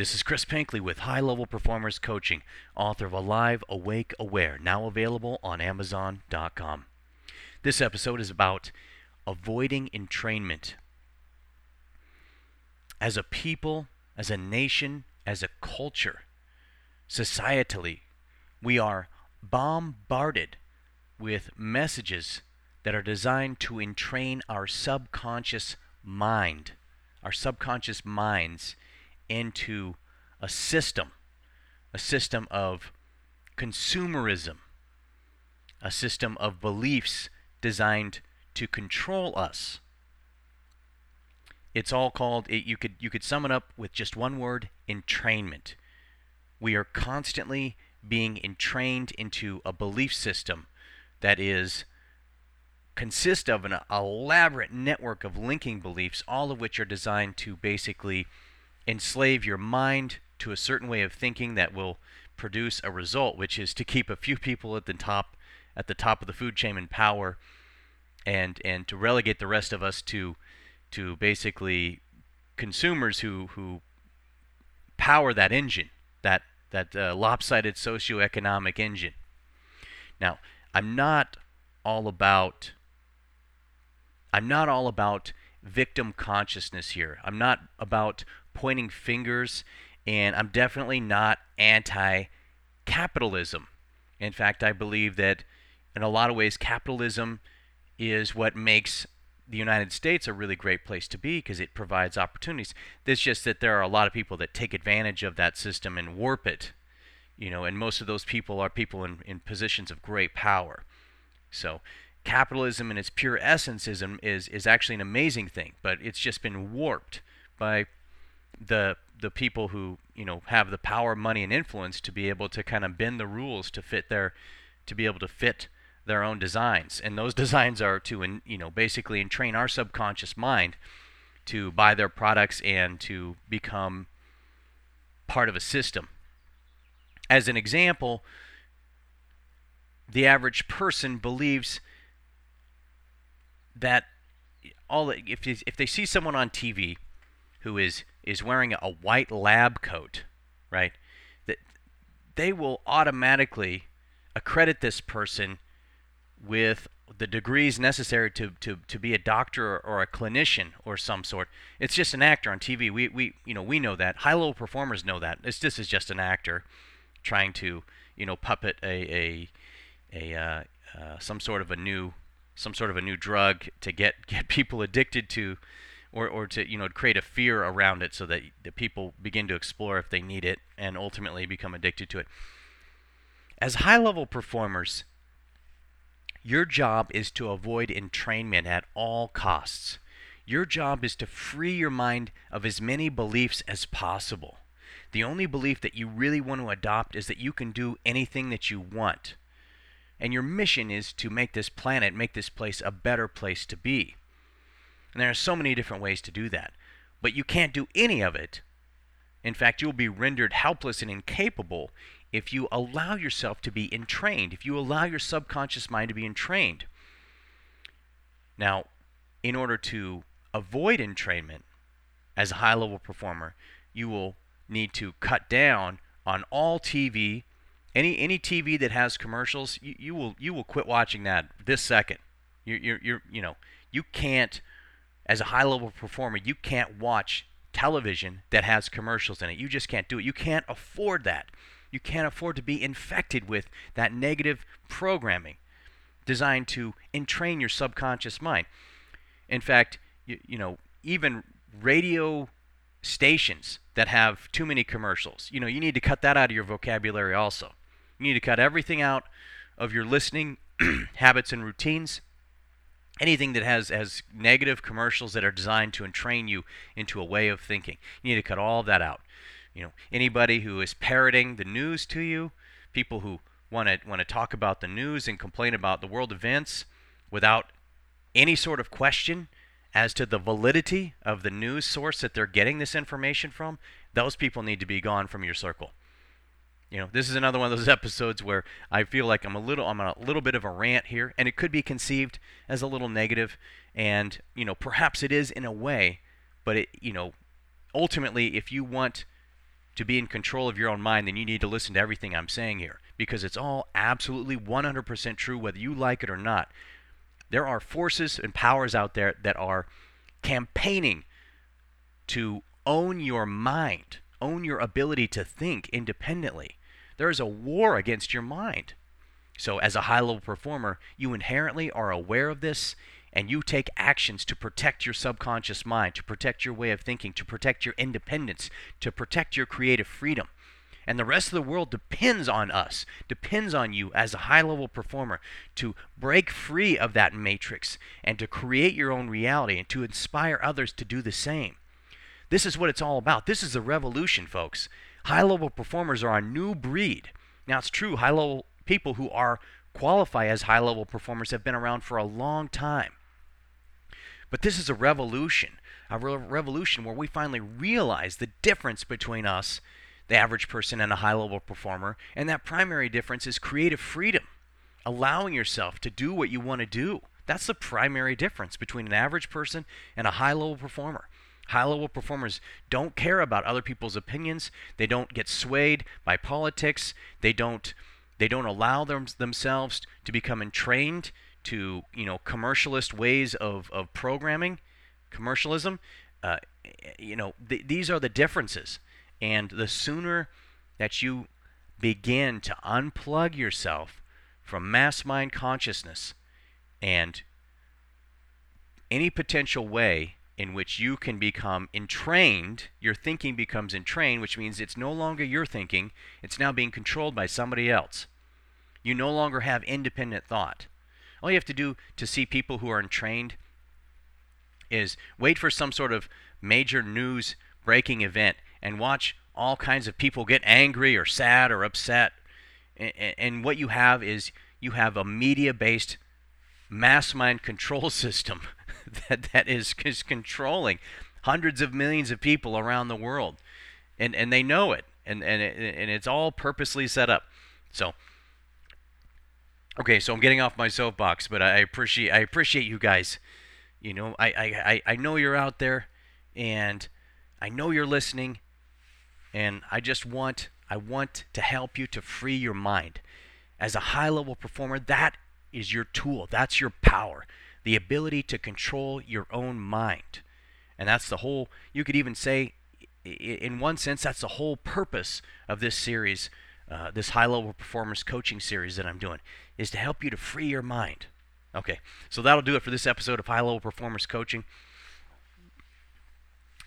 This is Chris Pinkley with High Level Performers Coaching, author of Alive, Awake, Aware, now available on Amazon.com. This episode is about avoiding entrainment. As a people, as a nation, as a culture, societally, we are bombarded with messages that are designed to entrain our subconscious mind, our subconscious minds into a system, a system of consumerism, a system of beliefs designed to control us. It's all called it, you could you could sum it up with just one word, entrainment. We are constantly being entrained into a belief system that is consist of an elaborate network of linking beliefs all of which are designed to basically enslave your mind to a certain way of thinking that will produce a result, which is to keep a few people at the top at the top of the food chain in power and and to relegate the rest of us to to basically consumers who who power that engine, that that uh, lopsided socioeconomic engine. Now, I'm not all about I'm not all about victim consciousness here. I'm not about pointing fingers, and I'm definitely not anti capitalism. In fact, I believe that in a lot of ways, capitalism is what makes the United States a really great place to be because it provides opportunities. It's just that there are a lot of people that take advantage of that system and warp it, you know, and most of those people are people in, in positions of great power. So capitalism in its pure essence is, is, is actually an amazing thing, but it's just been warped by the the people who you know have the power, money, and influence to be able to kind of bend the rules to fit their to be able to fit their own designs, and those designs are to in, you know basically entrain our subconscious mind to buy their products and to become part of a system. As an example, the average person believes that all if if they see someone on TV who is is wearing a white lab coat, right? That they will automatically accredit this person with the degrees necessary to, to, to be a doctor or, or, a clinician or some sort. It's just an actor on TV. We, we you know we know that. High level performers know that. It's, this is just an actor trying to you know puppet a a, a uh, uh, some sort of a new some sort of a new drug to get get people addicted to or, or to you know create a fear around it so that the people begin to explore if they need it and ultimately become addicted to it. As high level performers, your job is to avoid entrainment at all costs. Your job is to free your mind of as many beliefs as possible. The only belief that you really want to adopt is that you can do anything that you want. And your mission is to make this planet, make this place a better place to be. And there are so many different ways to do that. But you can't do any of it. In fact, you'll be rendered helpless and incapable if you allow yourself to be entrained, if you allow your subconscious mind to be entrained. Now, in order to avoid entrainment as a high level performer, you will need to cut down on all TV. Any any TV that has commercials, you, you will you will quit watching that this second. You you you you know you can't as a high level performer, you can't watch television that has commercials in it. You just can't do it. You can't afford that. You can't afford to be infected with that negative programming designed to entrain your subconscious mind. In fact, you, you know, even radio stations that have too many commercials, you know, you need to cut that out of your vocabulary also. You need to cut everything out of your listening habits and routines anything that has has negative commercials that are designed to entrain you into a way of thinking. You need to cut all that out. You know, anybody who is parroting the news to you, people who want to want to talk about the news and complain about the world events without any sort of question as to the validity of the news source that they're getting this information from, those people need to be gone from your circle. You know, this is another one of those episodes where I feel like I'm a little I'm on a little bit of a rant here, and it could be conceived as a little negative, and you know, perhaps it is in a way, but it you know, ultimately, if you want to be in control of your own mind, then you need to listen to everything I'm saying here because it's all absolutely 100% true whether you like it or not. There are forces and powers out there that are campaigning to own your mind, own your ability to think independently. There is a war against your mind. So, as a high level performer, you inherently are aware of this and you take actions to protect your subconscious mind, to protect your way of thinking, to protect your independence, to protect your creative freedom. And the rest of the world depends on us, depends on you as a high level performer to break free of that matrix and to create your own reality and to inspire others to do the same. This is what it's all about. This is the revolution, folks. High level performers are a new breed. Now, it's true, high level people who are qualify as high level performers have been around for a long time. But this is a revolution, a re- revolution where we finally realize the difference between us, the average person, and a high level performer. And that primary difference is creative freedom, allowing yourself to do what you want to do. That's the primary difference between an average person and a high level performer. High level performers don't care about other people's opinions. They don't get swayed by politics. They don't they don't allow them, themselves to become entrained to you know commercialist ways of, of programming, commercialism. Uh, you know th- these are the differences, and the sooner that you begin to unplug yourself from mass mind consciousness and any potential way in which you can become entrained, your thinking becomes entrained, which means it's no longer your thinking, it's now being controlled by somebody else. You no longer have independent thought. All you have to do to see people who are entrained is wait for some sort of major news breaking event and watch all kinds of people get angry or sad or upset. And, what you have is you have a media based mass mind control system that, that is, is controlling hundreds of millions of people around the world. And, and they know it. And, and, it, and it's all purposely set up. So Okay, so I'm getting off my soapbox, but I appreciate I appreciate you guys. You know, I, I, I know you're out there and I know you're listening and I just want I want to help you to free your mind. As a high level performer, that is your tool. That's your power. The ability to control your own mind. And that's the whole you could even say in one sense that's the whole purpose of this series uh, this high level performance coaching series that I'm doing is to help you to free your mind. Okay, so that'll do it for this episode of High Level Performance Coaching.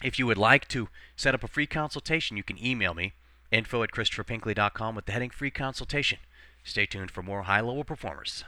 If you would like to set up a free consultation, you can email me, info at christopherpinkley.com with the heading free consultation. Stay tuned for more high level performers.